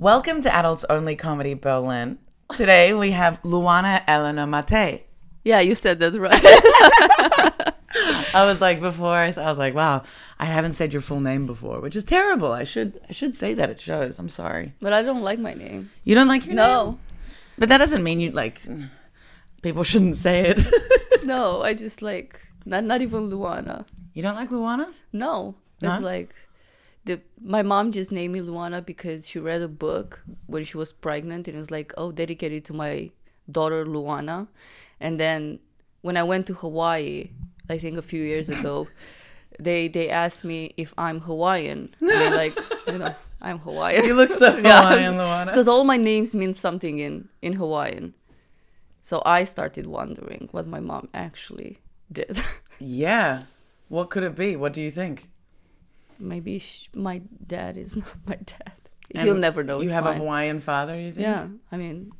Welcome to Adults Only Comedy Berlin. Today we have Luana Elena Mate. Yeah, you said that right. I was like before I was like, wow, I haven't said your full name before, which is terrible. I should I should say that it shows. I'm sorry. but I don't like my name. You don't like your name? No, But that doesn't mean you like people shouldn't say it. no, I just like not not even Luana. you don't like Luana? No, it's No? like the my mom just named me Luana because she read a book when she was pregnant and it was like, oh, dedicated to my daughter Luana. And then when I went to Hawaii, I think a few years ago, they they asked me if I'm Hawaiian. And I'm like, you know, I'm Hawaiian. You look so. Hawaiian, Luana. because all my names mean something in in Hawaiian. So I started wondering what my mom actually did. Yeah. What could it be? What do you think? Maybe sh- my dad is not my dad. And He'll never know. You have a. Hawaiian father, you think? Yeah, I mean,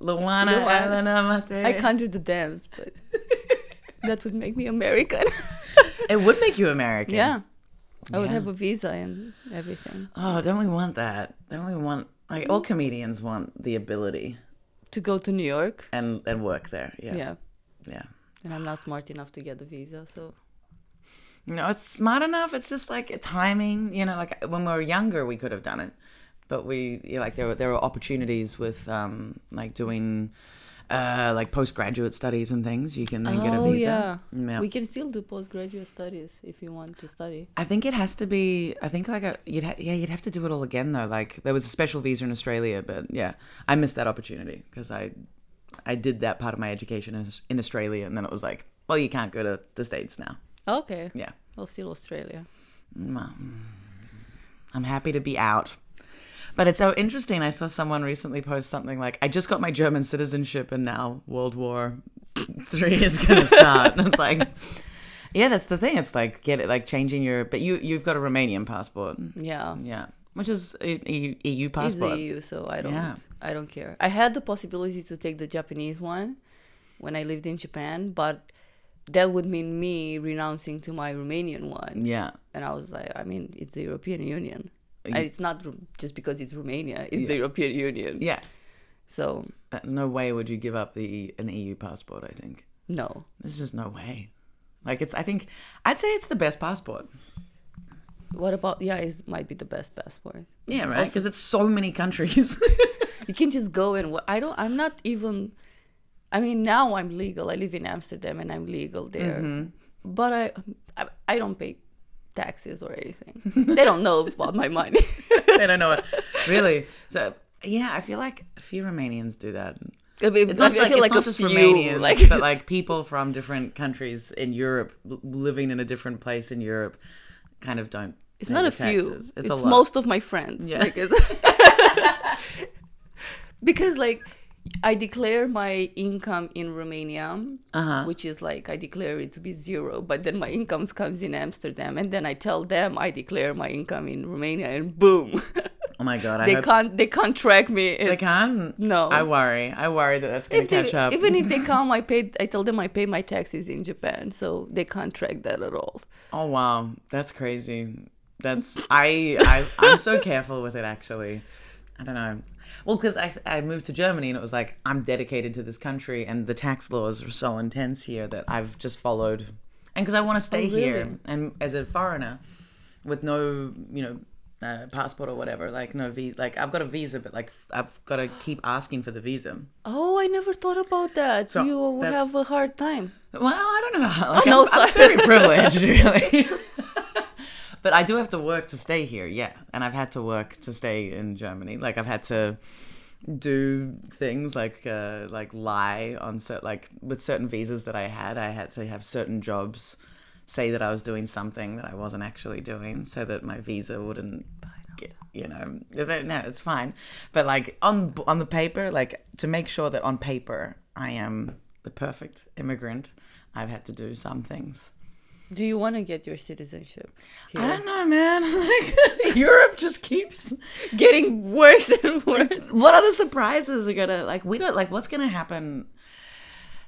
Luana Luana. Elena. I can't do the dance, but that would make me American. It would make you American. yeah, I would have a visa and everything Oh, don't we want that? Don't we want like all comedians want the ability to go to New York. and and work there? Yeah. Yeah. Yeah. and I'm not smart enough to get the visa, so No, it's smart enough. It's just like timing. You know, like when we were younger, we could have done it, but we you know, like there were there were opportunities with um like doing uh like postgraduate studies and things. You can then get a oh visa. yeah. Yeah. we can still do postgraduate studies if you want to study. I think it has to be. I think like a you'd ha- yeah you'd have to do it all again though. Like there was a special visa in Australia, but yeah, I missed that opportunity because I I did that part of my education in, in Australia, and then it was like, well, you can't go to the states now. Okay, Yeah, well, still Australia. Well, I'm happy to be out. But it's so interesting. I saw someone recently post something like, "I just got my German citizenship, and now World War Three is going to start." and it's like, yeah, that's the thing. It's like get it, like changing your. But you you've got a Romanian passport. Yeah. Yeah, which is EU It's passport. the EU, so I don't Yeah. I don't care. I had the possibility to take the Japanese one when I lived in Japan, but that would mean me renouncing to my Romanian one. Yeah, And I was like, I mean, it's the European Union. You- And it's not just because it's Romania, it's the European Union. yeah. So, Uh, No way would you give up the an EU passport. I think no. there's just no way. Like it's. I think I'd say it's the best passport. What about, yeah, it might be the best passport. Yeah, right. Because it's so many countries. You can just go and, I don't, I'm not even, I mean, now I'm legal. I live in Amsterdam and I'm legal there. Mm-hmm. But I, I, I don't pay taxes or anything. they don't know about my money. they don't know it. Really? So yeah, I feel like a few Romanians do that. I, mean, It's not I feel like, it's like not a just few, Romanians, like, but like people from different countries in Europe living in a different place in Europe kind of don't. it's not a few. taxes. It's, a lot. most of my friends. Yeah. Like, because like I declare my income in Romania, Uh-huh. which is like I declare it to be zero, but then my income comes in Amsterdam, and then I tell them I declare my income in Romania, and boom, Oh my god! They can't they can't track me. they It's- can. No. I worry. I worry that that's going If to they, catch up. even if they come, I pay. I tell them I pay my taxes in Japan, so they can't track that at all. Oh wow, that's crazy. That's I I I'm so careful with it actually. I don't know. Well, because I I moved to Germany and it was like I'm dedicated to this country and the tax laws are so intense here that I've just followed, and because I want to stay Oh, really? here and as a foreigner with no you know. Uh, passport or whatever, like no visa. Like I've got a visa, but like I've got to keep asking for the visa. Oh, I never thought about that. So, you have a hard time. Well, I don't know. How, like, no, I'm, I'm very privileged, really. but I do have to work to stay here, yeah. And I've had to work to stay in Germany. Like I've had to do things like uh, like lie on certain like with certain visas that I had. I had to have certain jobs say that I was doing something that I wasn't actually doing, so that my visa wouldn't. Get, you know, no, it's fine. But like on on the paper, like to make sure that on paper I am the perfect immigrant, I've had to do some things. Do you want to get your citizenship? I don't know, man. Like Europe just keeps. Getting worse and worse. What other surprises are gonna like? We don't like. What's gonna happen?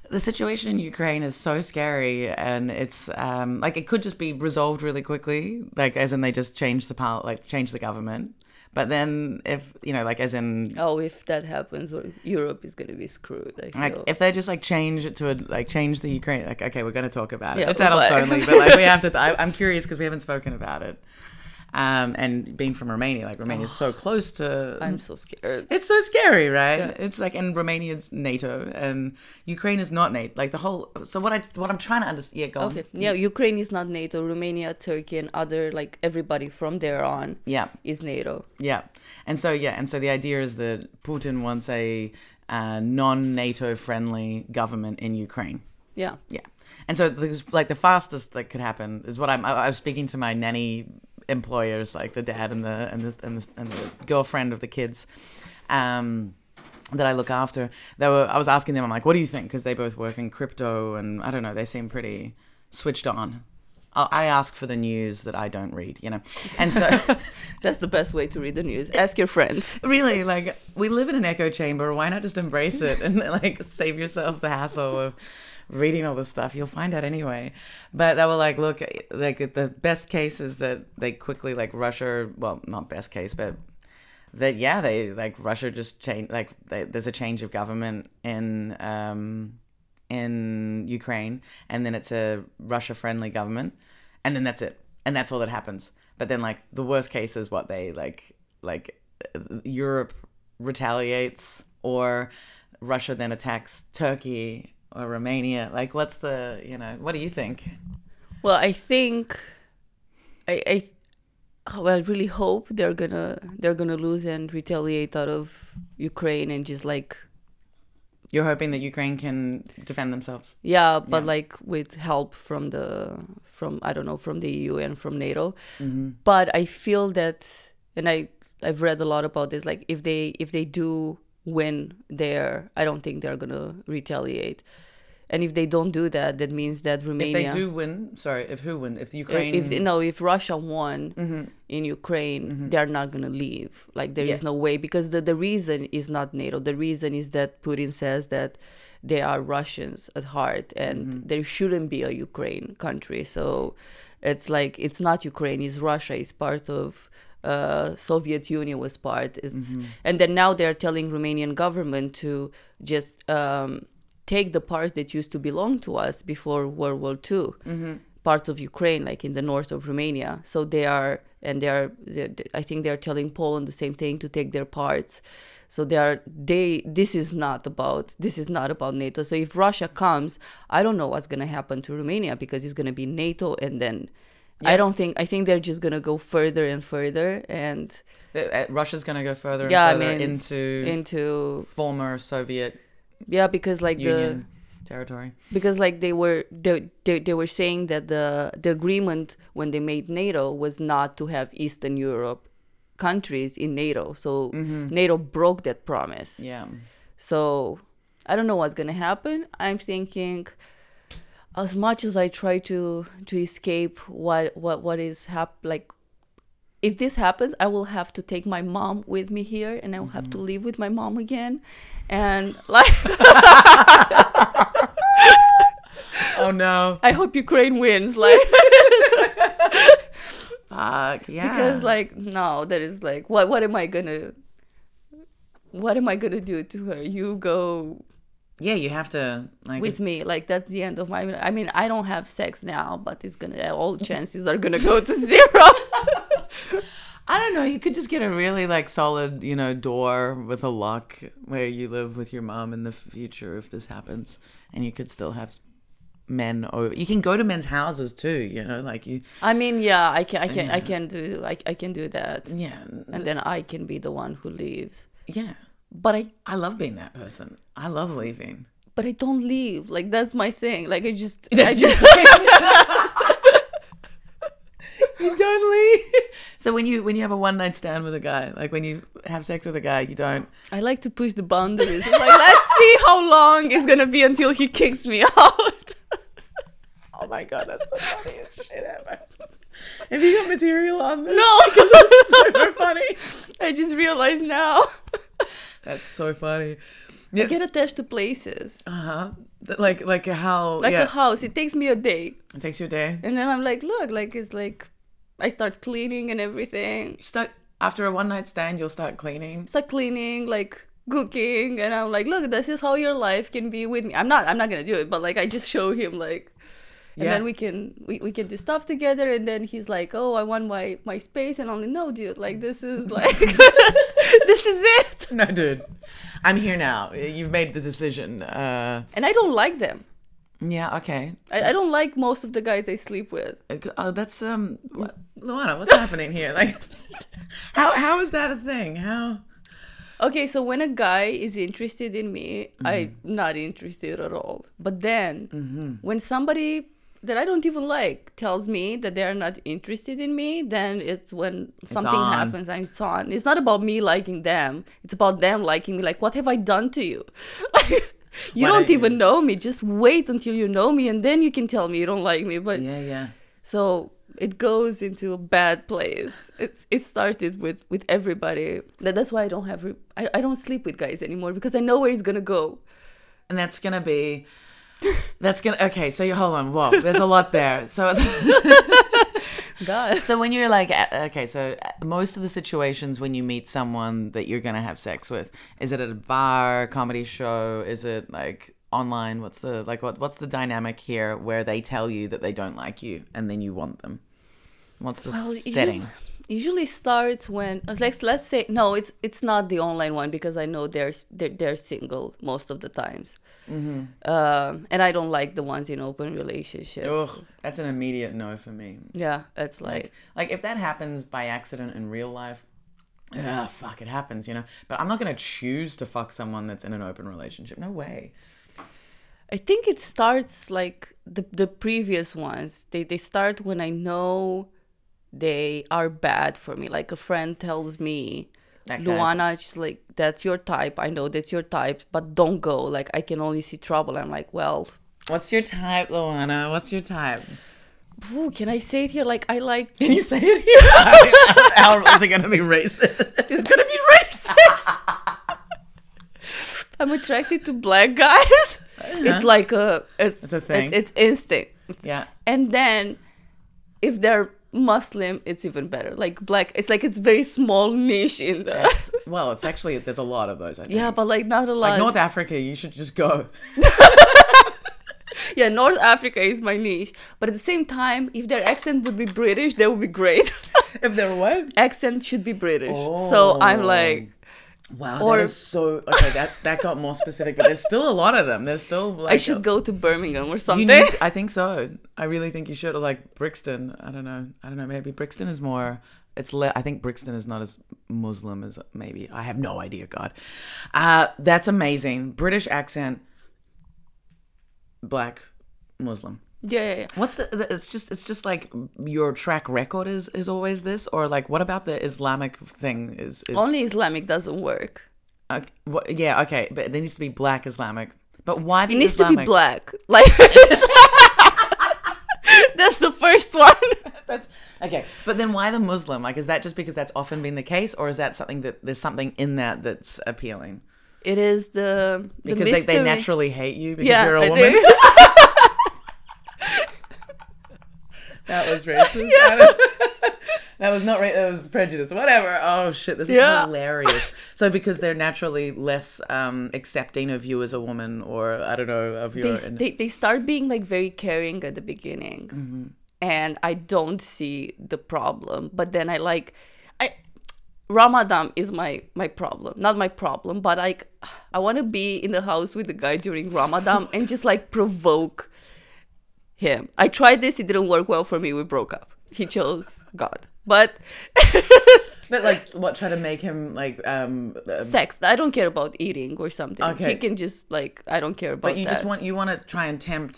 The situation in Ukraine is so scary, and it's um like it could just be resolved really quickly, like as in they just change the power, like change the government. But then if you know, like as in Oh, if that happens, well, Europe is gonna be screwed. I like if they just like change it to a like change the Ukraine like okay we're going to talk about it Yeah, it's adults only but like we have to I, I'm curious because we haven't spoken about it um and being from Romania like Romania is so close to I'm so scared. it's so scary right Yeah. it's like and Romania's NATO and Ukraine is not NATO like the whole so what I what I'm trying to understand yeah go on. Okay. Yeah, Ukraine is not NATO. Romania, Turkey, and other like everybody from there on yeah is NATO. Yeah, and so yeah, and so the idea is that Putin wants a uh, non-NATO friendly government in Ukraine. Yeah. Yeah, and so the, like the fastest that could happen is what I'm. I, I was speaking to my nanny employers, like the dad and the and the and the, and the girlfriend of the kids. Um, that I look after, they were. I was asking them. I'm like, "What do you think?" Because they both work in crypto, and I don't know. They seem pretty switched on. I I ask for the news that I don't read, you know, and so That's the best way to read the news. Ask your friends. really like we live in an echo chamber why not just embrace it and like save yourself the hassle of reading all this stuff you'll find out anyway. But they were like look like the best case is that they quickly like russia well not best case but that yeah they like russia just change like they, there's a change of government in um in ukraine and then it's a russia friendly government and then that's it. And that's all that happens. But then like the worst case is what they like like Europe retaliates or Russia then attacks Turkey or Romania. Like, what's the, you know, what do you think? Well, I think I I well, I really hope they're gonna they're gonna lose and retaliate out of Ukraine and just like You're hoping that Ukraine can defend themselves. yeah, but Yeah. like with help from the from I don't know from the EU and from NATO. Mm-hmm. But I feel that, and I I've read a lot about this. Like if they if they do win there, I don't think they're gonna retaliate. And if they don't do that, that means that Romania If they do win, sorry, if who win? If the Ukraine. if no if russia won Mhm. in ukraine they're not going to leave like there is Yeah. no way because the, the reason is not nato the reason is that putin says that they are russians at heart and there shouldn't be a ukraine country so it's like it's not ukraine it's russia it's part of uh, Soviet Union was part, is, and then now they're telling Romanian government to just um, take the parts that used to belong to us before World War II, parts of Ukraine, like in the north of Romania. So they are, and they are, they I think they're telling Poland the same thing to take their parts. So they are, they, this is not about, this is not about NATO. So if Russia comes, I don't know what's going to happen to Romania because it's going to be NATO and then. I don't think I think they're just gonna go further and further and Uh, Russia's going to go further and Yeah, I mean, into into former Soviet yeah because like Union the territory. because like they were they, they, they were saying that the the agreement when they made NATO was not to have Eastern Europe countries in NATO. So NATO broke that promise. Yeah. so I don't know what's gonna happen. I'm thinking as much as I try to to escape what what what is hap like if this happens I will have to take my mom with me here and I will have to mm-hmm. live with my mom again and like Oh no. I hope Ukraine wins like Fuck. Yeah. because like no that is like what what am I gonna what am I gonna do to her you go yeah, you have to like with me like that's the end of my i mean i don't have sex now but it's gonna all chances are gonna go to zero I don't know. You could just get a really like solid, you know, door with a lock where you live with your mom in the future if this happens, and you could still have men over. You can go to men's houses too. You know, like you. i mean yeah i can i can i can do I, I can do that Yeah, and then i can be the one who leaves yeah. But i I love being that person. I love leaving. but i don't leave like that's my thing like i just i just you don't leave. So when you when you have a one night stand with a guy, like when you have sex with a guy, you don't. i like to push the boundaries I'm like let's see how long it's gonna be until he kicks me out Oh my god, that's the funniest shit ever. Have you got material on this? no because it's super funny. i just realized now That's so funny. Yeah. i get attached to places Uh huh. Like like how like yeah. a house it takes me a day it takes you a day. And then I'm like, look, like it's like I start cleaning and everything. You start. After a one night stand, you'll start cleaning. Start cleaning, like cooking, and I'm like, look, this is how your life can be with me. I'm not, I'm not gonna do it, but like I just show him like, and Yeah. then we can we, we can do stuff together. And then he's like, oh, I want my my space, and I'm like, no, dude, like this is like, this is it. No, dude. I'm here now. You've made the decision. Uh, And I don't like them. yeah, okay. I, I don't like most of the guys I sleep with. Oh, that's um, what, Luana. What's happening here? Like, how how is that a thing? How? Okay, so when a guy is interested in me, I'm not interested at all. But then when somebody that I don't even like tells me that they're not interested in me, then it's when something on. happens and it's on. It's not about me liking them. It's about them liking me. Like, what have I done to you? you don't I- even know me. Just wait until you know me and then you can tell me you don't like me. But Yeah, yeah. so it goes into a bad place. It's it started with with everybody. That that's why I don't have re- I, I don't sleep with guys anymore because I know where he's gonna go. And that's gonna be. That's gonna okay. So you hold on. Whoa, there's a lot there. So God. so when you're like uh, okay, so uh, most of the situations when you meet someone that you're gonna have sex with, is it at a bar, comedy show? Is it like online? What's the like what what's the dynamic here where they tell you that they don't like you and then you want them? What's the Well, setting? us- Usually starts when like let's say no, it's it's not the online one because I know they're they're, they're single most of the times, Mm-hmm. um, and I don't like the ones in open relationships. Ugh, that's an immediate no for me. Yeah, it's like Like, like if that happens by accident in real life, yeah, fuck, it happens, you know. But I'm not gonna choose to fuck someone that's in an open relationship. No way. I think it starts like the the previous ones. They they start when I know they are bad for me. Like a friend tells me, That Luana, she's like, that's your type. I know that's your type, but don't go. Like I can only see trouble. I'm like, well, What's your type, Luana? What's your type? phew, can I say it here? Like I like Can you say it here? How is it gonna be racist? it's gonna be racist. I'm attracted to black guys. Uh-huh. It's like a it's It's a thing. It's, it's instinct. Yeah. and then if they're Muslim, it's even better. Like black, it's like it's very small niche in the It's, well, it's actually there's a lot of those. I think. yeah, but like not a lot. like North Africa, you should just go. yeah, North Africa is my niche, but at the same time, if their accent would be British, that would be great. if they're what? accent should be British, so I'm Oh. like, Wow, Or- that is so okay. That that got more specific, but there's still a lot of them. There's still like I should go to Birmingham or something. to- I think so. I really think you should. Or like Brixton. I don't know. I don't know. Maybe Brixton is more. It's. Le- I think Brixton is not as Muslim as maybe. I have no idea. God, uh, that's amazing. British accent. Black, Muslim. Yeah, yeah, yeah. What's the, the? It's just. It's just like your track record is is always this, or like what about the Islamic thing? Is, is Only Islamic doesn't work. uh, what, yeah okay, but there needs to be black Islamic. But why the It needs Islamic? to be black. Like that's the first one. That's okay. But then why the Muslim? Like, is that just because that's often been the case, or is that something that there's something in that that's appealing? It is the, the Because they, they naturally hate you because yeah, you're a woman. That was racist. Yeah. that was not right. That was prejudice. Whatever. Oh shit, this is Yeah. hilarious. So because they're naturally less um, accepting of you as a woman, or I don't know of your. they, they they start being like very caring at the beginning Mm-hmm. and i don't see the problem but then i like i ramadan is my my problem not my problem but like i want to be in the house with the guy during ramadan and just like provoke him i tried this it didn't work well for me we broke up he chose god but but like, what? Try to make him like. um uh, sex i don't care about eating or something Okay. he can just like i don't care about But you that. just want you want to try and tempt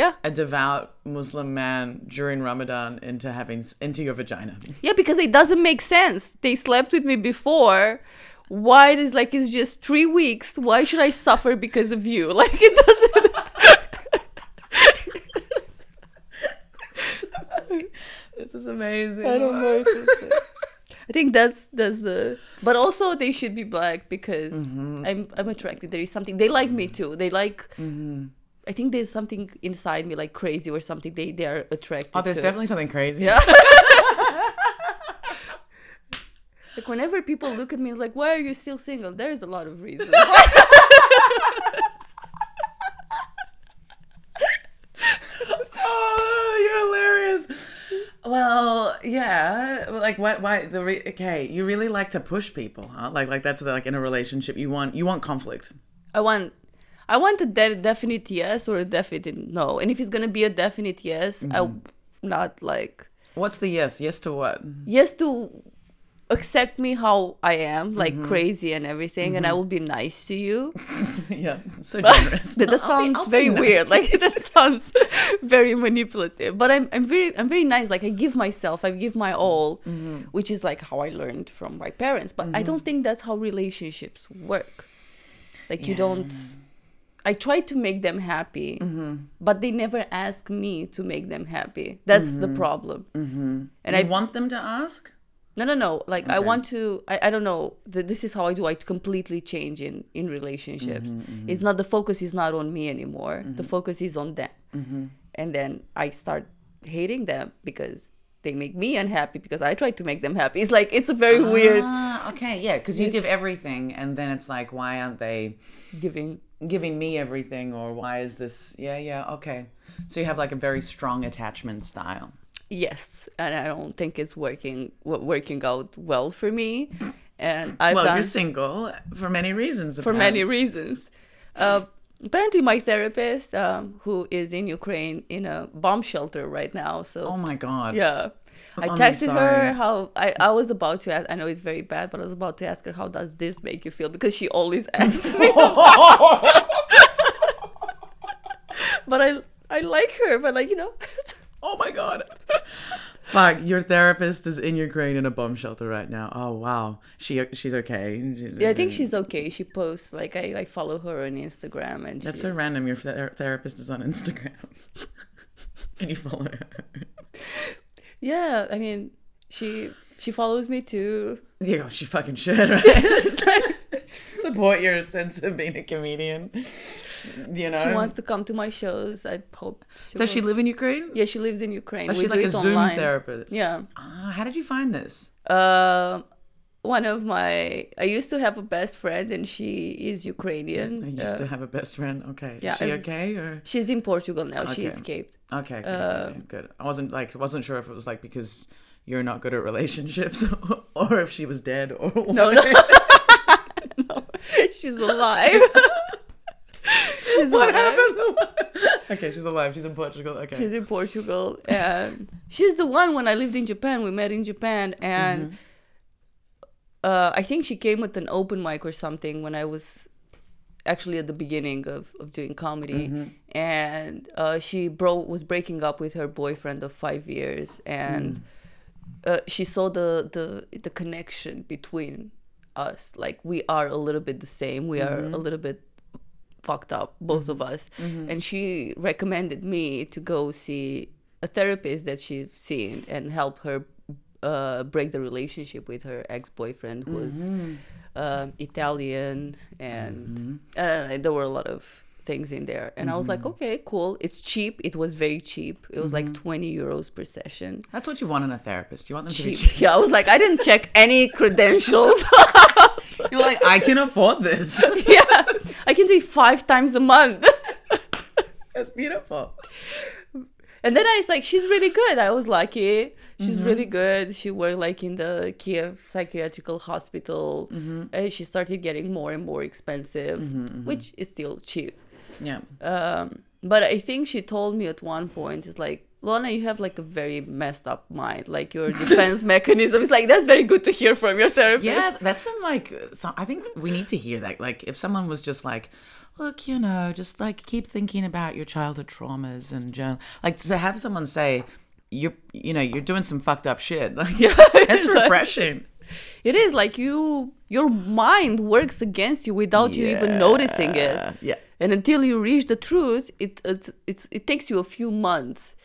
yeah a devout Muslim man during Ramadan into having into your vagina. Yeah, because it doesn't make sense. They slept with me before. Why is like it's just three weeks? Why should I suffer because of you? Like it doesn't. Is amazing. I don't know. If it's I think that's that's the. But also they should be black because mm-hmm. I'm I'm attracted. There is something they like me too. They like. Mm-hmm. I think there's something inside me like crazy or something. They they are attracted. Oh, there's to. definitely something crazy. Yeah. Like whenever people look at me like, why are you still single? There is a lot of reasons. oh, you're hilarious. Well, yeah. Like what? Why the? Re- okay, you really like to push people, huh? Like, like that's the, like in a relationship, you want you want conflict. I want I want a de- definite yes or a definite no. And if it's gonna be a definite yes, I'm mm-hmm. not like What's the yes? Yes to what? yes to accept me how I am, like mm-hmm. crazy and everything, and I mm-hmm. will be nice to you. yeah, so generous. That, that I'll be- sounds I'll be very nice. weird. Like that sounds very manipulative. But I'm I'm very I'm very nice. Like I give myself, I give my all, mm-hmm. which is like how I learned from my parents. But I don't think that's how relationships work. Like you don't. I try to make them happy, but they never ask me to make them happy. That's the problem. Mm-hmm. And I I want them to ask. No no no. Like I want to. I, I don't know. Th- This is how I do. I completely change in in relationships. Mm-hmm, It's not the focus is not on me anymore. The focus is on them. Mm-hmm. And then I start hating them because they make me unhappy because I try to make them happy. It's like it's a very weird Ah, okay, yeah, because you It's- give everything, and then it's like, why aren't they giving. giving me everything, or why is this? Yeah, yeah, okay. So you have like a very strong attachment style. Yes, and I don't think it's working working out well for me. And I've well, done you're single for many reasons. for many reasons. Uh, apparently, my therapist, um, who is in Ukraine in a bomb shelter right now, so Oh my god. yeah. I texted her how I, I was about to ask. I know it's very bad, but I was about to ask her how does this make you feel because she always asks me. but I I like her, but like you know, Oh my god. Fuck, your therapist is in Ukraine in a bomb shelter right now. Oh wow. She she's okay. yeah, I think she's okay. She posts like I, I follow her on Instagram and That's she, so random. Your ther- therapist is on Instagram. and you follow her. yeah. I mean, she she follows me too. Yeah, she fucking should, right? Support your sense of being a comedian. You know. She wants to come to my shows. I hope. She Does she live in Ukraine? Yeah, she lives in Ukraine. Is we she like a Zoom online. therapist? Yeah. Ah, how did you find this? Um, one of my I used to have a best friend, and she is Ukrainian. I used Uh, to have a best friend. Okay. yeah, Is she was- okay or? she's in Portugal now. She escaped. Okay, okay, Uh, okay, good. I wasn't like wasn't sure if it was like because you're not good at relationships or if she was dead or what. No, no, no. She's alive. she's what alive. happened? okay, she's alive. She's in Portugal. Okay. She's in Portugal, and she's the one. When I lived in Japan, we met in Japan, and uh, I think she came with an open mic or something when I was actually at the beginning of, of doing comedy, and uh, she bro was breaking up with her boyfriend of five years, and uh, she saw the the the connection between us. Like we are a little bit the same. We are a little bit fucked up, both of us. And she recommended me to go see a therapist that she's seen and help her uh, break the relationship with her ex boyfriend, who was um, Italian, and uh, there were a lot of things in there. And I was like, mm-hmm. okay, cool. It's cheap. It was very cheap. It was like mm-hmm. 20 euros per session. That's what you want in a therapist. You want them to be Cheap. cheap. Yeah, I was like, I didn't check any credentials. You're like, I can afford this. yeah, I can do it five times a month. That's beautiful. And then I was like, she's really good. I was lucky. She's really mm-hmm. good. She worked like in the Kiev psychiatrical hospital. And she started getting more and more expensive, which is still cheap. Yeah. Um, but I think she told me at one point, it's like, Lona, you have like a very messed up mind. Like your defense mechanism is like, that's very good to hear from your therapist. Yeah, that's some like. So I think we need to hear that. Like, if someone was just like, "Look, you know, just like keep thinking about your childhood traumas and journal." Like to have someone say, "You're, you know, you're doing some fucked up shit." Like, Yeah, that's it's like- refreshing. It is like you, your mind works against you without you even noticing it. Yeah. And until you reach the truth it it's, it's it takes you a few months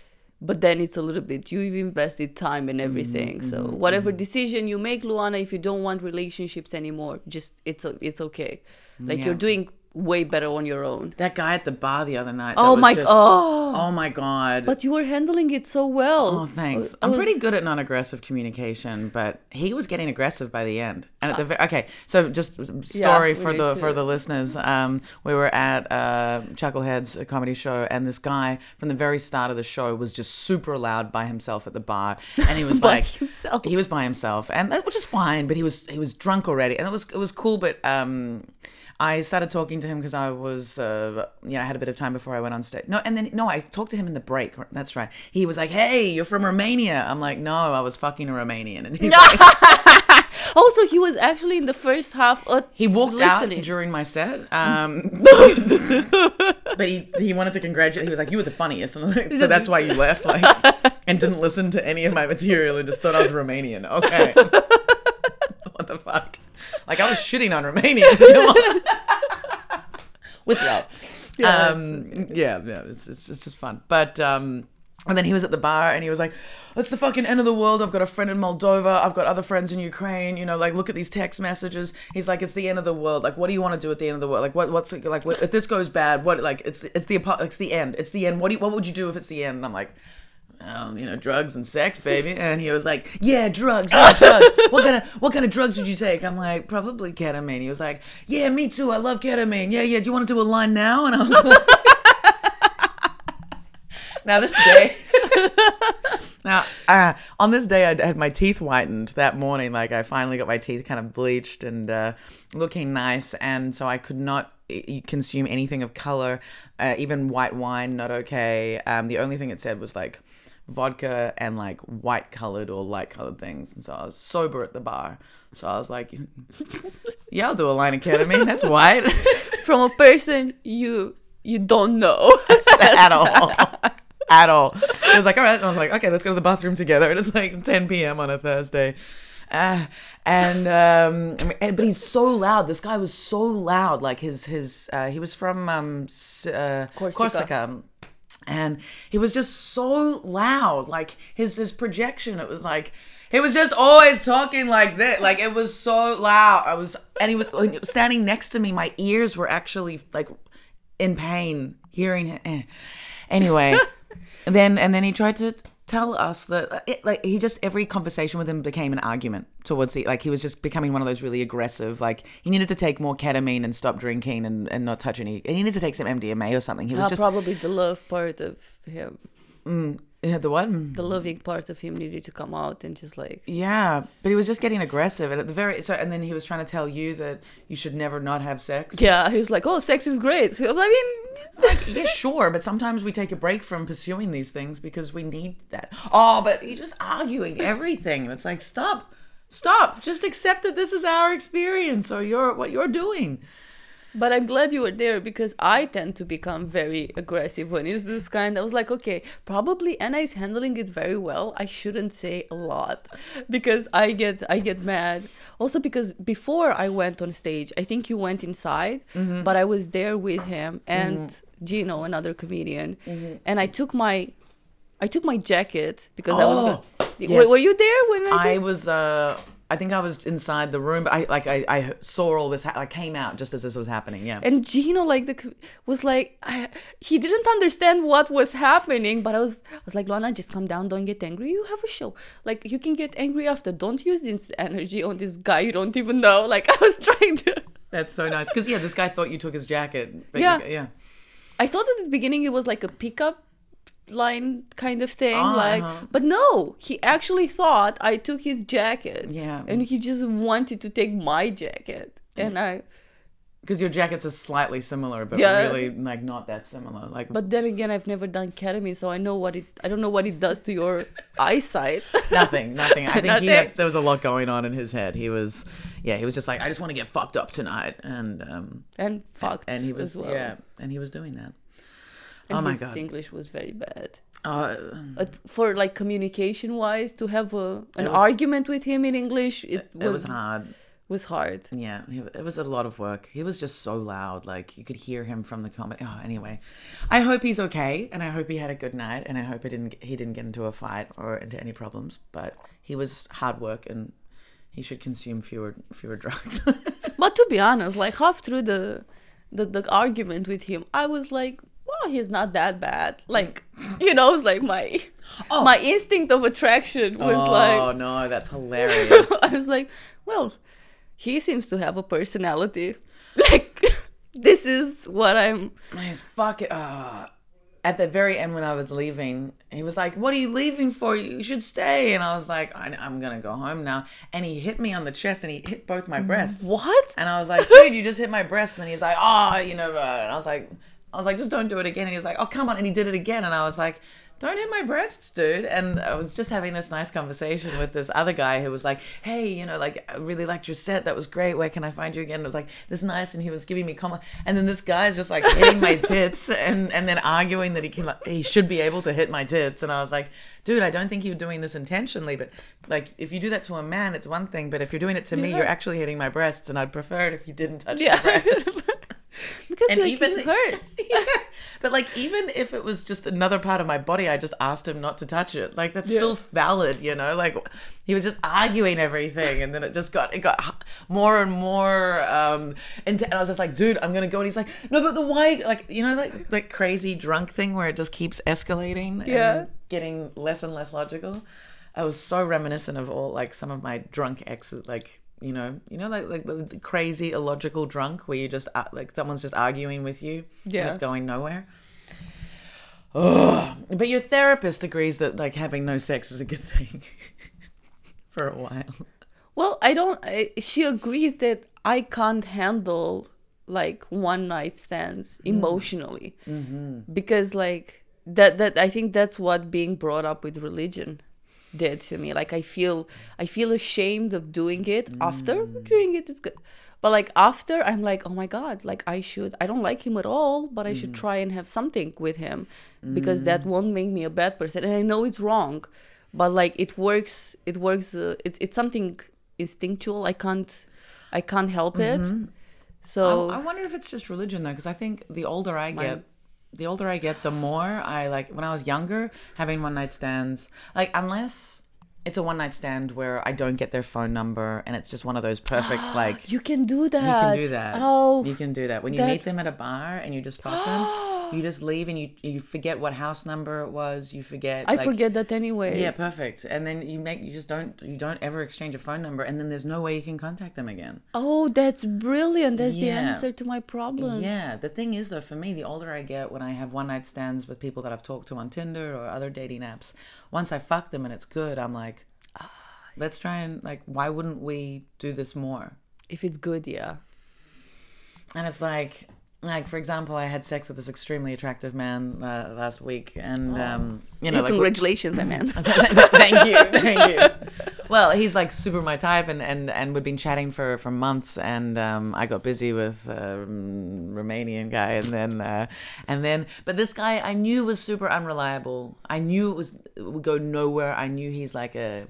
but then it's a little bit you've invested time and everything. Mm-hmm, so mm-hmm, whatever mm-hmm. decision you make luana if you don't want relationships anymore just it's it's okay. Like Yeah. you're doing way better on your own. That guy at the bar the other night. Oh my just- oh. Oh my god. But you were handling it so well. Oh, thanks. I I'm was- pretty good at non-aggressive communication, but he was getting aggressive by the end. And Uh, at the ve- okay, so just story we for the to- for the listeners. Um, we were at uh, Chuckleheads a comedy show, and this guy from the very start of the show was just super loud by himself at the bar, and he was like himself. He was by himself, and that which is fine. But he was he was drunk already, and it was it was cool. But um, I started talking to him because I was, uh, you know, I had a bit of time before I went on stage. No, and then no, I talked to him in the break. That's right. He was like, "Hey, you're from Romania." I'm like, "No, I was fucking a Romanian." And he's like, Also, he was actually in the first half. He walked listening. out during my set, um, but he he wanted to congratulate. He was like, "You were the funniest," like, so that's why you left, like, and didn't listen to any of my material and just thought I was Romanian. Okay, what the fuck? Like I was shitting on Romanians. On. With love. Yeah, um, yeah, yeah, it's, it's, it's just fun. But um, and then he was at the bar and he was like, "It's the fucking end of the world. I've got a friend in Moldova. I've got other friends in Ukraine. You know, like look at these text messages." He's like, "It's the end of the world. Like, what do you want to do at the end of the world? Like, what what's it- like what, if this goes bad? What like it's it's the it's the end. It's the end. What do you, what would you do if it's the end?" And I'm like. Um, you know, drugs and sex, baby. And he was like, "Yeah, drugs, yeah, drugs. What kind of what kind of drugs would you take?" I'm like, "Probably ketamine." He was like, "Yeah, me too. I love ketamine. Yeah, yeah. Do you want to do a line now?" And I was like, "Now this day." Now, uh, on this day, I had my teeth whitened that morning. Like, I finally got my teeth kind of bleached and uh, looking nice. And so I could not consume anything of color, uh, even white wine, not okay. Um, the only thing it said was like vodka and like white colored or light colored things. And so I was sober at the bar. So I was like, yeah, I'll do a line of ketamine. That's white from a person you you don't know. at all. At all. It was like, all right. And I was like, okay, let's go to the bathroom together. And it's like 10 p.m. on a Thursday. Uh, and um, I mean, and- but he's so loud. This guy was so loud. Like his his uh, he was from um, uh, Corsica. Corsica. And he was just so loud. Like his his projection, it was like he was just always talking like this. Like it was so loud. I was and he was when he was standing next to me. My ears were actually like in pain hearing it. Eh. Anyway, then and then he tried to tell us that it, like he just every conversation with him became an argument towards the like he was just becoming one of those really aggressive like he needed to take more ketamine and stop drinking and, and not touch any and he needed to take some MDMA or something. He was Uh, just probably the love part of him, yeah, the what the loving part of him needed to come out and just like yeah but he was just getting aggressive. And at the very so and then he was trying to tell you that you should never not have sex. Yeah, he was like, "Oh, sex is great." I mean, like yeah sure but sometimes we take a break from pursuing these things because we need that. Oh but he's just arguing everything. And it's like stop. Stop. Just accept that this is our experience or you're what you're doing But I'm glad you were there because I tend to become very aggressive when it's this kind. I was like, okay, probably Anna is handling it very well. I shouldn't say a lot because I get I get mad. Also because before I went on stage, I think you went inside, mm-hmm. but I was there with him and mm-hmm. Gino, another comedian, mm-hmm. and I took my I took my jacket because I was. Oh, yes. were, were you there when I? i was uh i think i was inside the room but i like i, I saw all this ha- i came out just as this was happening yeah. And Gino like the was like I, he didn't understand what was happening but I was I was like Luana just calm down don't get angry. You have a show. Like you can get angry after. Don't use this energy on this guy you don't even know. Like I was trying to that's so nice. Because yeah this guy thought you took his jacket but Yeah. you, yeah. I thought at the beginning it was like a pickup line kind of thing Ah, like uh-huh. but no he actually thought I took his jacket Yeah. and he just wanted to take my jacket and I because your jackets are slightly similar but Yeah. really like not that similar like But then again, I've never done ketamine, so I know what it. I don't know what it does to your eyesight. nothing nothing i think he Nothing? had there was a lot going on in his head he was yeah he was just like i just want to get fucked up tonight and um and fucked. and he was as well. yeah and he was doing that And oh my his god English was very bad. uh, But for like communication wise, to have a an was- argument with him in English, it, it was was hard was hard. yeah it was a lot of work he was just so loud like you could hear him from the comment. oh anyway i hope he's okay and i hope he had a good night and i hope he didn't he didn't get into a fight or into any problems but he was hard work and he should consume fewer fewer drugs But to be honest, like half through the the the argument with him, I was like, well, he's not that bad. Like, you know, it's like my Oh. my instinct of attraction was oh like oh no, that's hilarious. I was like, well, he seems to have a personality. Like, this is what I'm. He's fucking. Uh, at the very end, when I was leaving, he was like, "What are you leaving for? You should stay." And I was like, I, "I'm gonna go home now." And he hit me on the chest, and he hit both my breasts. What? And I was like, "Dude, you just hit my breasts." And he's like, "Oh, you know." Uh, and I was like, "I was like, just don't do it again." And he was like, "Oh, come on!" And he did it again, and I was like. Don't hit my breasts, dude. And I was just having this nice conversation with this other guy who was like, Hey, you know, like, I really liked your set. That was great. Where can I find you again? And it was like, This is nice. And he was giving me comment. And then this guy's just like hitting my tits and, and then arguing that he can, like, he should be able to hit my tits. And I was like, Dude, I don't think you're doing this intentionally. But like, if you do that to a man, it's one thing. But if you're doing it to me, you're actually hitting my breasts. And I'd prefer it if you didn't touch Yeah. my breasts. because And like, even- it hurts. Yeah. But like even if it was just another part of my body, I just asked him not to touch it. Like that's Yeah. still valid, you know. Like he was just arguing everything, and then it just got it got more and more. Um, and, and I was just like, dude, I'm gonna go. And he's like, no, but the why, like you know, like like crazy drunk thing where it just keeps escalating. Yeah. And getting less and less logical. I was so reminiscent of all like some of my drunk exes, like you know, you know, like like the crazy illogical drunk where you just uh, like someone's just arguing with you, Yeah. and it's going nowhere. Oh, but your therapist agrees that like having no sex is a good thing for a while. Well, I don't. I, she agrees that I can't handle like one night stands emotionally because like that that I think that's what being brought up with religion did to me. Like I feel I feel ashamed of doing it. After mm. doing it, it's good. But like after, I'm like, oh my god, like I should. I don't like him at all, but I should mm. try and have something with him because that mm. won't make me a bad person. And I know it's wrong, but like it works. It works. Uh, it's it's something instinctual. I can't I can't help it. Mm-hmm. So I, I wonder if it's just religion though, because I think the older I get, the older I get, the more I like. When I was younger, having one night stands, like unless it's a one night stand where I don't get their phone number and it's just one of those perfect like. you can do that. You can do that. Oh, you can do that. When you that- meet them at a bar and you just fuck them, you just leave and you you forget what house number it was. You forget. I like- forget that anyway. Yeah, perfect. And then you make you just don't you don't ever exchange a phone number, and then there's no way you can contact them again. Oh, that's brilliant. That's the answer to my problem. Yeah, the thing is though, for me, the older I get, when I have one night stands with people that I've talked to on Tinder or other dating apps, once I fuck them and it's good, I'm like, let's try and like, why wouldn't we do this more? If it's good, yeah. And it's like, like for example, I had sex with this extremely attractive man uh, last week, and um, you know, like congratulations, I meant. thank you, thank you. Well, he's like super my type, and and and we've been chatting for for months, and um, I got busy with a Romanian guy, and then uh, and then, but this guy I knew was super unreliable. I knew it was it would go nowhere. I knew he's like a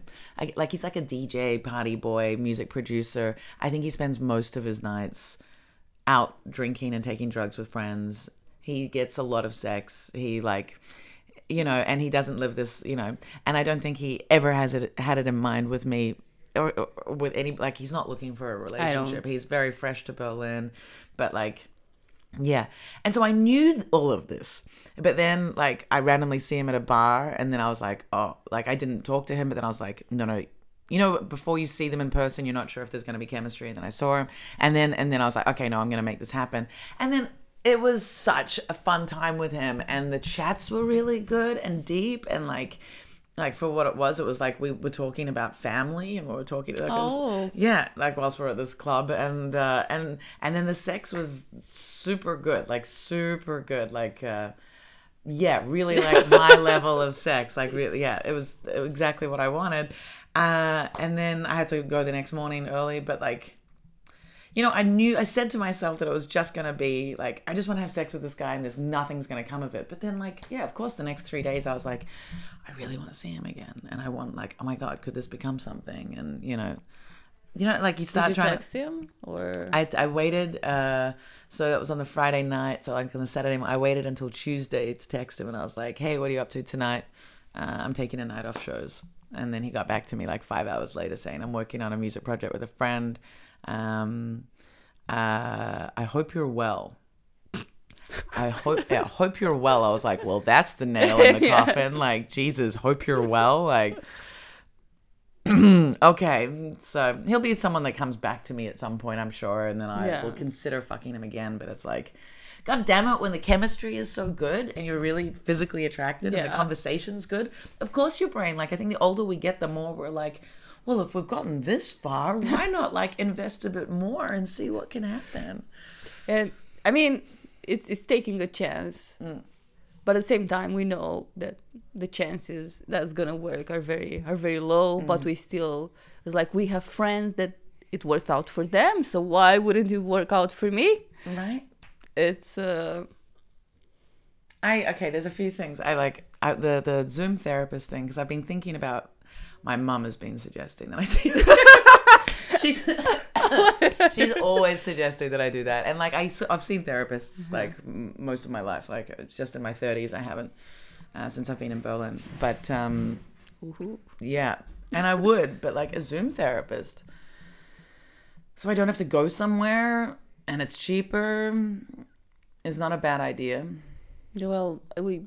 like he's like a DJ, party boy, music producer. I think he spends most of his nights out drinking and taking drugs with friends. He gets a lot of sex. He like you know, and he doesn't live this, you know, and I don't think he ever has it had it in mind with me or, or, or with any like he's not looking for a relationship. He's very fresh to Berlin, but like yeah. And so I knew all of this. But then like I randomly see him at a bar and then I was like, "Oh, like I didn't talk to him, but then I was like, no, no, you know, before you see them in person, you're not sure if there's going to be chemistry. And then I saw him, and then and then I was like, okay, no, I'm going to make this happen. And then it was such a fun time with him, and the chats were really good and deep, and like. Like for what it was, it was like we were talking about family, and we were talking. Like it was- Oh. yeah, like whilst we're at this club, and uh, and and then the sex was super good, like super good, like uh, yeah, really like my level of sex, like really, yeah, it was exactly what I wanted. Uh, and then I had to go the next morning early, but like, you know, I knew I said to myself that it was just gonna be like I just want to have sex with this guy, and there's nothing's gonna come of it. But then, like, yeah, of course, the next three days I was like, I really want to see him again, and I want like, oh my god, could this become something? And you know, you know, like you start you trying to text him or? I, I waited, uh, so that was on the Friday night. So like on the Saturday, I waited until Tuesday to text him, and I was like, "Hey, what are you up to tonight? Uh, I'm taking a night off shows." And then he got back to me like five hours later, saying, "I'm working on a music project with a friend. Um, uh, I hope you're well." I hope yeah, hope you're well. I was like, well, that's the nail in the Yes. coffin. Like, Jesus, hope you're well. Like, okay, so he'll be someone that comes back to me at some point, I'm sure, and then I Yeah. will consider fucking him again. But it's like, god damn it, when the chemistry is so good and you're really physically attracted and the conversation's good, of course your brain, like, I think the older we get, the more we're like. Well, if we've gotten this far, why not like invest a bit more and see what can happen? and I mean, it's it's taking a chance, mm. but at the same time, we know that the chances that's gonna work are very are very low. Mm. But we still it's like we have friends that it worked out for them, so why wouldn't it work out for me? Right? It's uh, I okay. There's a few things I like. I, the the Zoom therapist thing because I've been thinking about. My mum has been suggesting that I see. she's she's always suggesting that I do that, and like I I've seen therapists like m- most of my life. Like just in my 30s, I haven't uh, since I've been in Berlin. But um, woohoo. yeah, and I would, but like a Zoom therapist, so I don't have to go somewhere, and it's cheaper. Is not a bad idea. well, we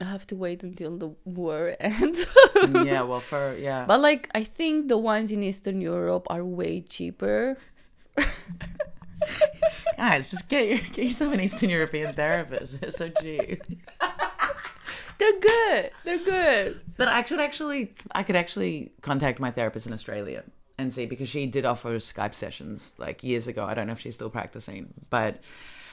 have to wait until the war ends. yeah, well, for yeah. but like, I think the ones in Eastern Europe are way cheaper. Guys, just get your get yourself an Eastern European therapist. They're so cheap. They're good. They're good. But I could actually, I could actually contact my therapist in Australia and see because she did offer Skype sessions like years ago. I don't know if she's still practicing, but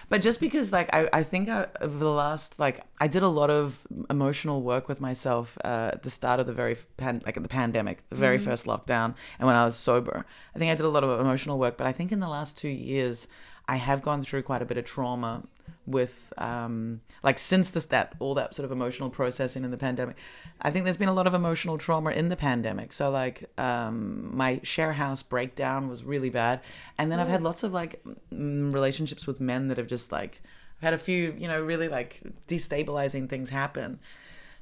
but just because like I, I think I, over the last like I did a lot of emotional work with myself uh, at the start of the very pan, like at the pandemic, the very first lockdown, and when I was sober, I think I did a lot of emotional work. But I think in the last two years, I have gone through quite a bit of trauma with um like since this that all that sort of emotional processing in the pandemic i think there's been a lot of emotional trauma in the pandemic. So like um my share house breakdown was really bad. And then i've had lots of like mm, relationships with men that have just like i've had a few you know really like destabilizing things happen.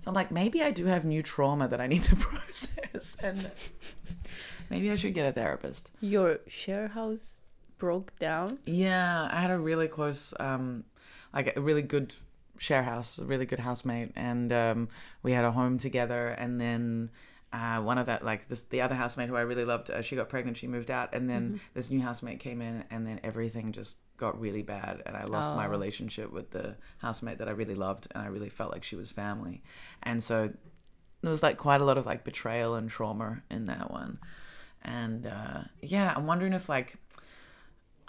So i'm like maybe i do have new trauma that i need to process. And maybe i should get a therapist. Your share house broke down. yeah, I had a really close, um, like a really good share house, a really good housemate, and um, we had a home together. And then uh, one of that, like this, the other housemate who I really loved, uh, she got pregnant, she moved out, and then this new housemate came in, and then everything just got really bad, and I lost my Oh. relationship with the housemate that I really loved, and I really felt like she was family, and so there was like quite a lot of like betrayal and trauma in that one, and uh, yeah, I'm wondering if like.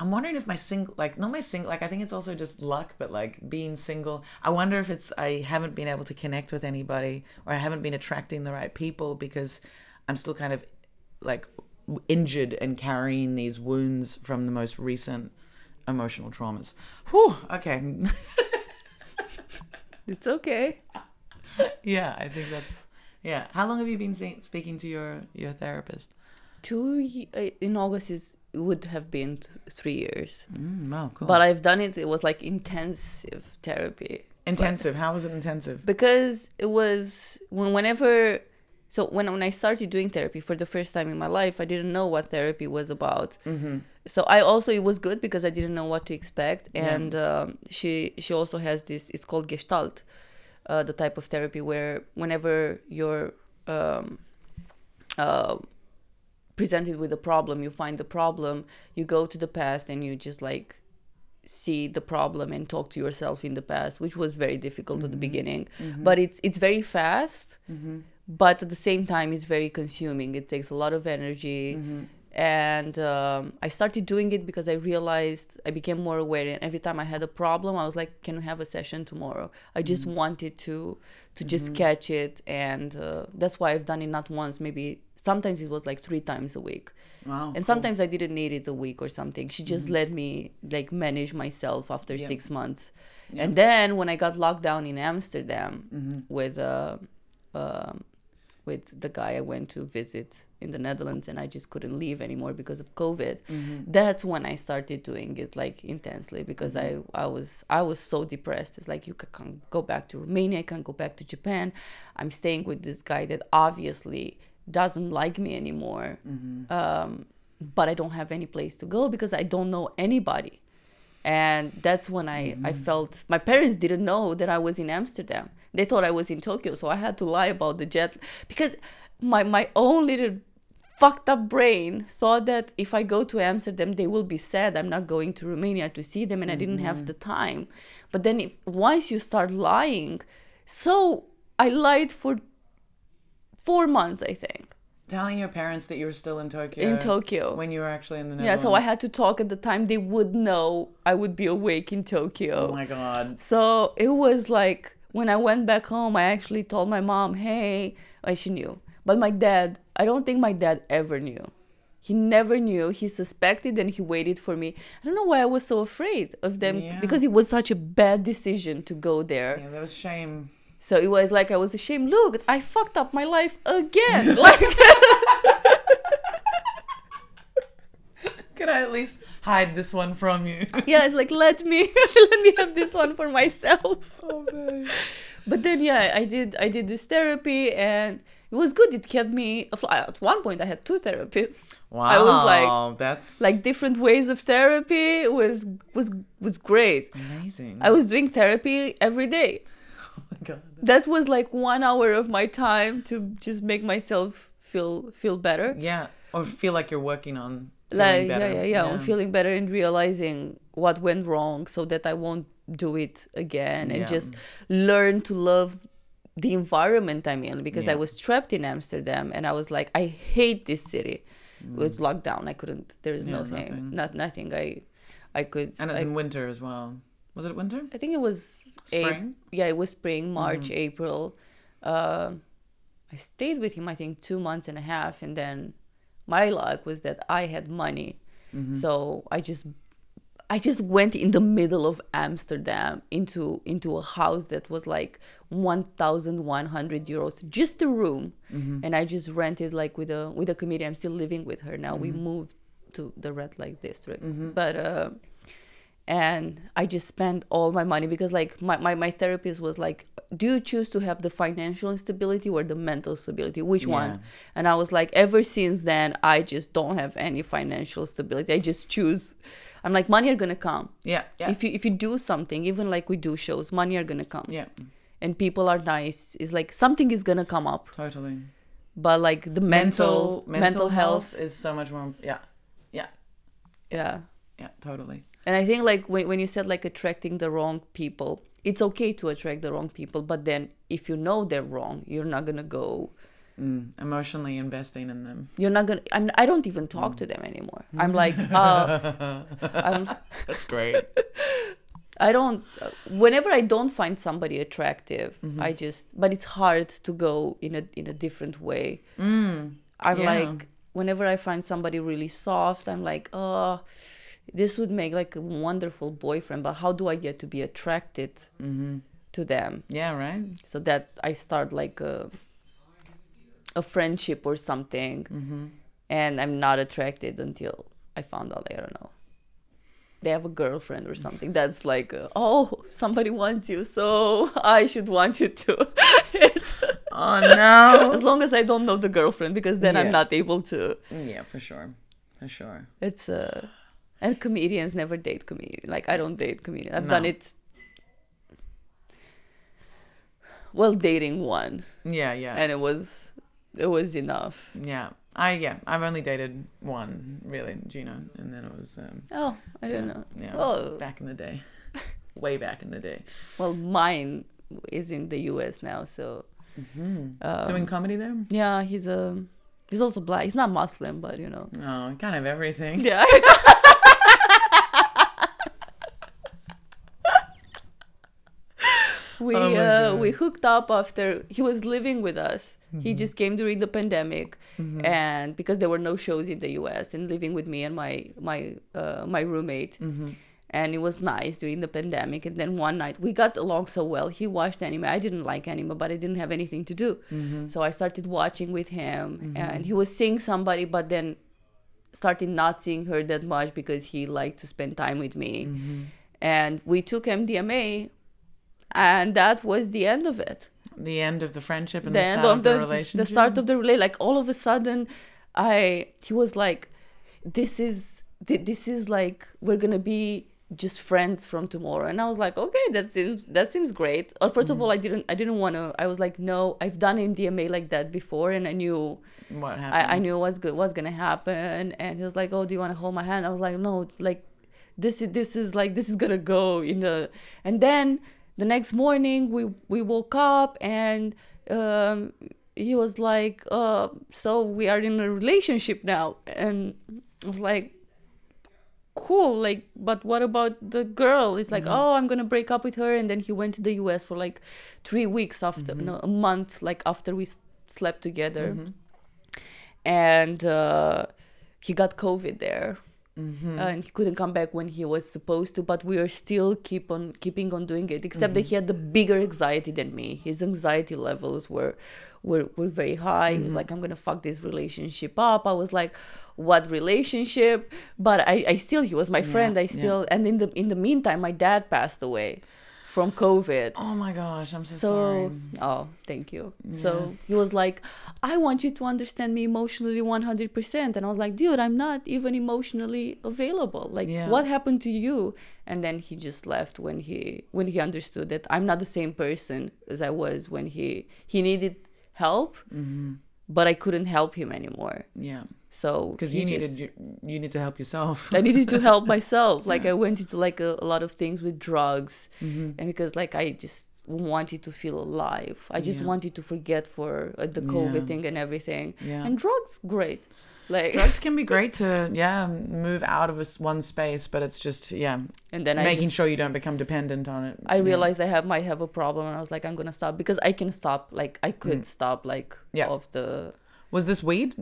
I'm wondering if my single, like, not my single, like, I think it's also just luck, but like being single, I wonder if it's, I haven't been able to connect with anybody or I haven't been attracting the right people because I'm still kind of like injured and carrying these wounds from the most recent emotional traumas. Whew, okay. It's okay. yeah, I think that's, yeah. How long have you been speaking to your, your therapist? Two uh, in August is it would have been three years, Mm, wow, cool. but I've done it. It was like intensive therapy. Like- intensive. How was it intensive? because it was when whenever so when when I started doing therapy for the first time in my life, I didn't know what therapy was about. Mm-hmm. So I also it was good because I didn't know what to expect, Yeah. and um, she she also has this. It's called Gestalt, uh, the type of therapy where whenever you're um, uh, presented with a problem, you find the problem, you go to the past, and you just like see the problem and talk to yourself in the past, which was very difficult at the beginning. But it's it's very fast, Mm-hmm. but at the same time, it's very consuming. It takes a lot of energy Mm-hmm. And um, I started doing it because I realized I became more aware. And every time I had a problem, I was like, "Can we have a session tomorrow?" I just wanted to to just catch it, and uh, that's why I've done it not once, maybe sometimes it was like three times a week, Wow. and cool. sometimes I didn't need it a week or something. She just let me like manage myself after Yeah. six months, Yeah. and then when I got locked down in Amsterdam Mhm. with uh, um, with the guy I went to visit in the Netherlands, and I just couldn't leave anymore because of COVID. Mhm. That's when I started doing it like intensely because I I was I was so depressed. It's like you can't go back to Romania, I can't go back to Japan. I'm staying with this guy that obviously doesn't like me anymore. Mhm. Um, but I don't have any place to go because I don't know anybody. and that's when I I felt my parents didn't know that I was in Amsterdam. They thought I was in Tokyo, so I had to lie about the jet because my my own little fucked up brain thought that if I go to Amsterdam, they will be sad. I'm not going to Romania to see them, and I didn't have mm-hmm. the time. But then, if, once you start lying, so I lied for four months, I think, Telling your parents that you were still in Tokyo. in Tokyo. When you were actually in the Netherlands. yeah, so I had to talk at the time. They would know I would be awake in Tokyo. Oh my god. So it was like when I went back home, I actually told my mom, hey, well, she knew. But my dad, I don't think my dad ever knew. He never knew. He suspected and he waited for me. I don't know why I was so afraid of them Yeah. because it was such a bad decision to go there. Yeah, that was shame. So it was like I was ashamed. Look, I fucked up my life again. like Could I at least hide this one from you? yeah, it's like let me let me have this one for myself. oh, babe. but then yeah i did i did this therapy and it was good it kept me afloat. at one point i had two therapists Wow. I was like- that's like different ways of therapy was was was great amazing. i was doing therapy every day oh my god. that was like one hour of my time to just make myself feel feel better Yeah, or feel like you're working on feeling like better. yeah yeah yeah i'm feeling better and realizing what went wrong so that i won't do it again and Yeah. just learn to love the environment i'm in because i was trapped in amsterdam and i was like i hate this city it was locked down i couldn't there's Mm. Yeah, nothing nothing. not nothing i i could And it's I, in winter as well. Was it winter? I think it was Spring? yeah it was spring march Mm-hmm. april uh, i stayed with him i think two months and a half and then my luck was that i had money Mm-hmm. so i just i just went in the middle of amsterdam into into a house that was like 1100 euros just a room Mm-hmm. and i just rented like with a with a comedian i'm still living with her now we Mm-hmm. moved to the red light district but uh and i just spent all my money because like my, my, my therapist was like do you choose to have the financial instability or the mental stability? Which Yeah. one? And i was like ever since then i just don't have any financial stability. I just choose. I'm like money are gonna come. Yeah, yeah, if you if you do something even like we do shows money are gonna come. Yeah, and people are nice. It's like something is gonna come up. Totally. but like the mental mental, health, is so much more. Yeah, yeah, yeah. Yeah, totally. And I think like when, when you said like attracting the wrong people, it's okay to attract the wrong people, but then if you know they're wrong, you're not gonna go. Mm, emotionally investing in them. You're not gonna. I'm, I don't even talk to them anymore. I'm like, uh, I'm, That's great. I don't. Whenever I don't find somebody attractive, I just. But it's hard to go in a in a different way. Mm, I'm Yeah. like, whenever I find somebody really soft, I'm like, oh, this would make like a wonderful boyfriend. But how do I get to be attracted mm-hmm. to them? Yeah, right. so that I start like a a friendship or something, Mm-hmm. and I'm not attracted until I found out I don't know they have a girlfriend or something. That's like uh, oh somebody wants you, so I should want you too. it's Oh no. as long as I don't know the girlfriend because then Yeah. I'm not able to. yeah, for sure, for sure. It's uh and comedians never date comedians. Like I don't date comedians. I've done it. Well, dating one, Yeah, yeah, and it was it was enough. yeah. I yeah. I've only dated one really, Gina, and then it was um, Oh, I don't yeah, know. Yeah, Oh. back in the day, way back in the day. Well, mine is in the U.S. now, so Mm-hmm. um, Doing comedy there. yeah, he's a he's also black. He's not Muslim, but you know. Oh, kind of everything. Yeah. we Oh uh, we hooked up after he was living with us. He just came during the pandemic, Mhm. and because there were no shows in the U.S. and living with me and my my uh, my roommate, Mhm. and it was nice during the pandemic. And then one night we got along so well. He watched anime. I didn't like anime, but I didn't have anything to do. Mhm. So I started watching with him, and he was seeing somebody, but then started not seeing her that much because he liked to spend time with me. Mhm. And we took MDMA, and that was the end of it. The end of the friendship and the the, end start of of the, the relationship. the start of the relay. Like all of a sudden, I he was like, "This is thi- this is like we're gonna be just friends from tomorrow and i was like okay that seems that seems great uh, 1st of all i didn't i didn't want to i was like no i've done mdma like that before and i knew What happened? I, I knew what's good what's gonna happen and he was like oh do you want to hold my hand i was like no like this is this is like this is gonna go in the and then the next morning we we woke up and um he was like uh so we are in a relationship now. And i was like cool like but what about the girl? It's like oh i'm gonna break up with her. And then he went to the us for like three weeks after no a month like after we s- slept together. And uh he got covid there Mm-hmm. Uh, and he couldn't come back when he was supposed to but we are still keep on keeping on doing it except that he mm-hmm. had the bigger anxiety than me. His anxiety levels were were, were very high. He was mm-hmm. like i'm gonna fuck this relationship up. I was like what relationship? But i i still he was my friend. I yeah. still and in the in the meantime my dad passed away from covid. Oh my gosh, I'm so, so sorry. oh thank you. So he was like i want you to understand me emotionally 100% and i was like dude i'm not even emotionally available. Like Yeah. what happened to you? And then he just left when he when he understood that i'm not the same person as i was when he he needed help mm-hmm. But i couldn't help him anymore Yeah, so because you needed just- you, you need to help yourself. I needed to help myself. Like I went into like a, a lot of things with drugs, and because like I just wanted to feel alive. I just Yeah. wanted to forget for uh, the COVID Yeah. thing and everything. Yeah. And drugs, great. Like Drugs can be great to yeah move out of a one space, but it's just yeah and then making just, sure you don't become dependent on it. I Yeah. realized I have might have a problem, and I was like, I'm gonna stop because I can stop. Like I could stop. Like Mm. Yeah. of the. Was this weed?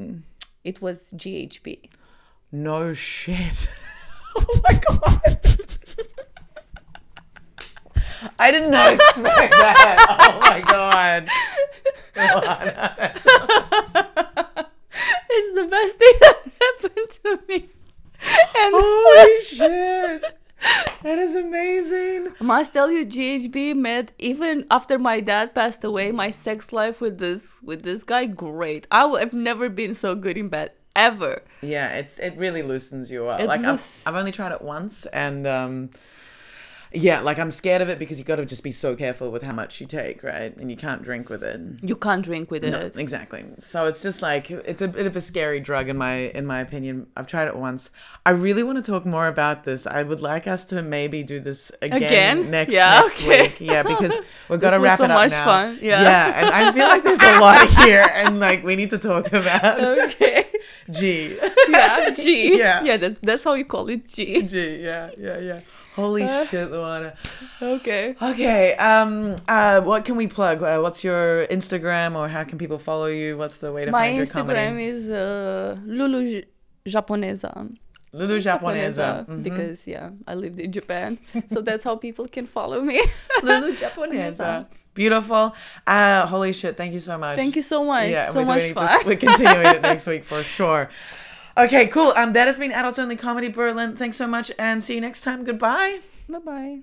It was GHB. No shit. oh my god. I did not expect that. Oh my god. It's the best thing that happened to me. And Holy shit. That is amazing. I must tell you GHB made even after my dad passed away my sex life with this with this guy great I w- I've never been so good in bed ever Yeah, it's it really loosens you up. It like loos- I've, I've only tried it once and um yeah, like I'm scared of it because you got to just be so careful with how much you take, right? And you can't drink with it. you can't drink with it No, exactly. So it's just like it's a bit of a scary drug in my in my opinion. I've tried it once. I really want to talk more about this. I would like us to maybe do this again, Again? next Yeah, next okay. week. Yeah, because we're gonna was wrap so it up much now. fun. Yeah. yeah, and I feel like there's a lot here, and like we need to talk about okay G. yeah G Yeah. yeah that's that's how you call it G G. Yeah, yeah, yeah. Holy Uh. shit, Luana. okay Okay. Um. Uh. What can we plug? Uh, what's your Instagram, or how can people follow you? What's the way to my find your Instagram comedy? My Instagram is uh, Lulu Japonesa Lulu Japonesa. Mhm. because yeah I lived in Japan so that's how people can follow me Lulu Japonesa. Beautiful. Uh, holy shit. Thank you so much. thank you so much Yeah, so we're much doing fun this. We're continuing it next week for sure. Okay, cool. Um, that has been Adults Only Comedy Berlin. Thanks so much and see you next time. Goodbye. bye bye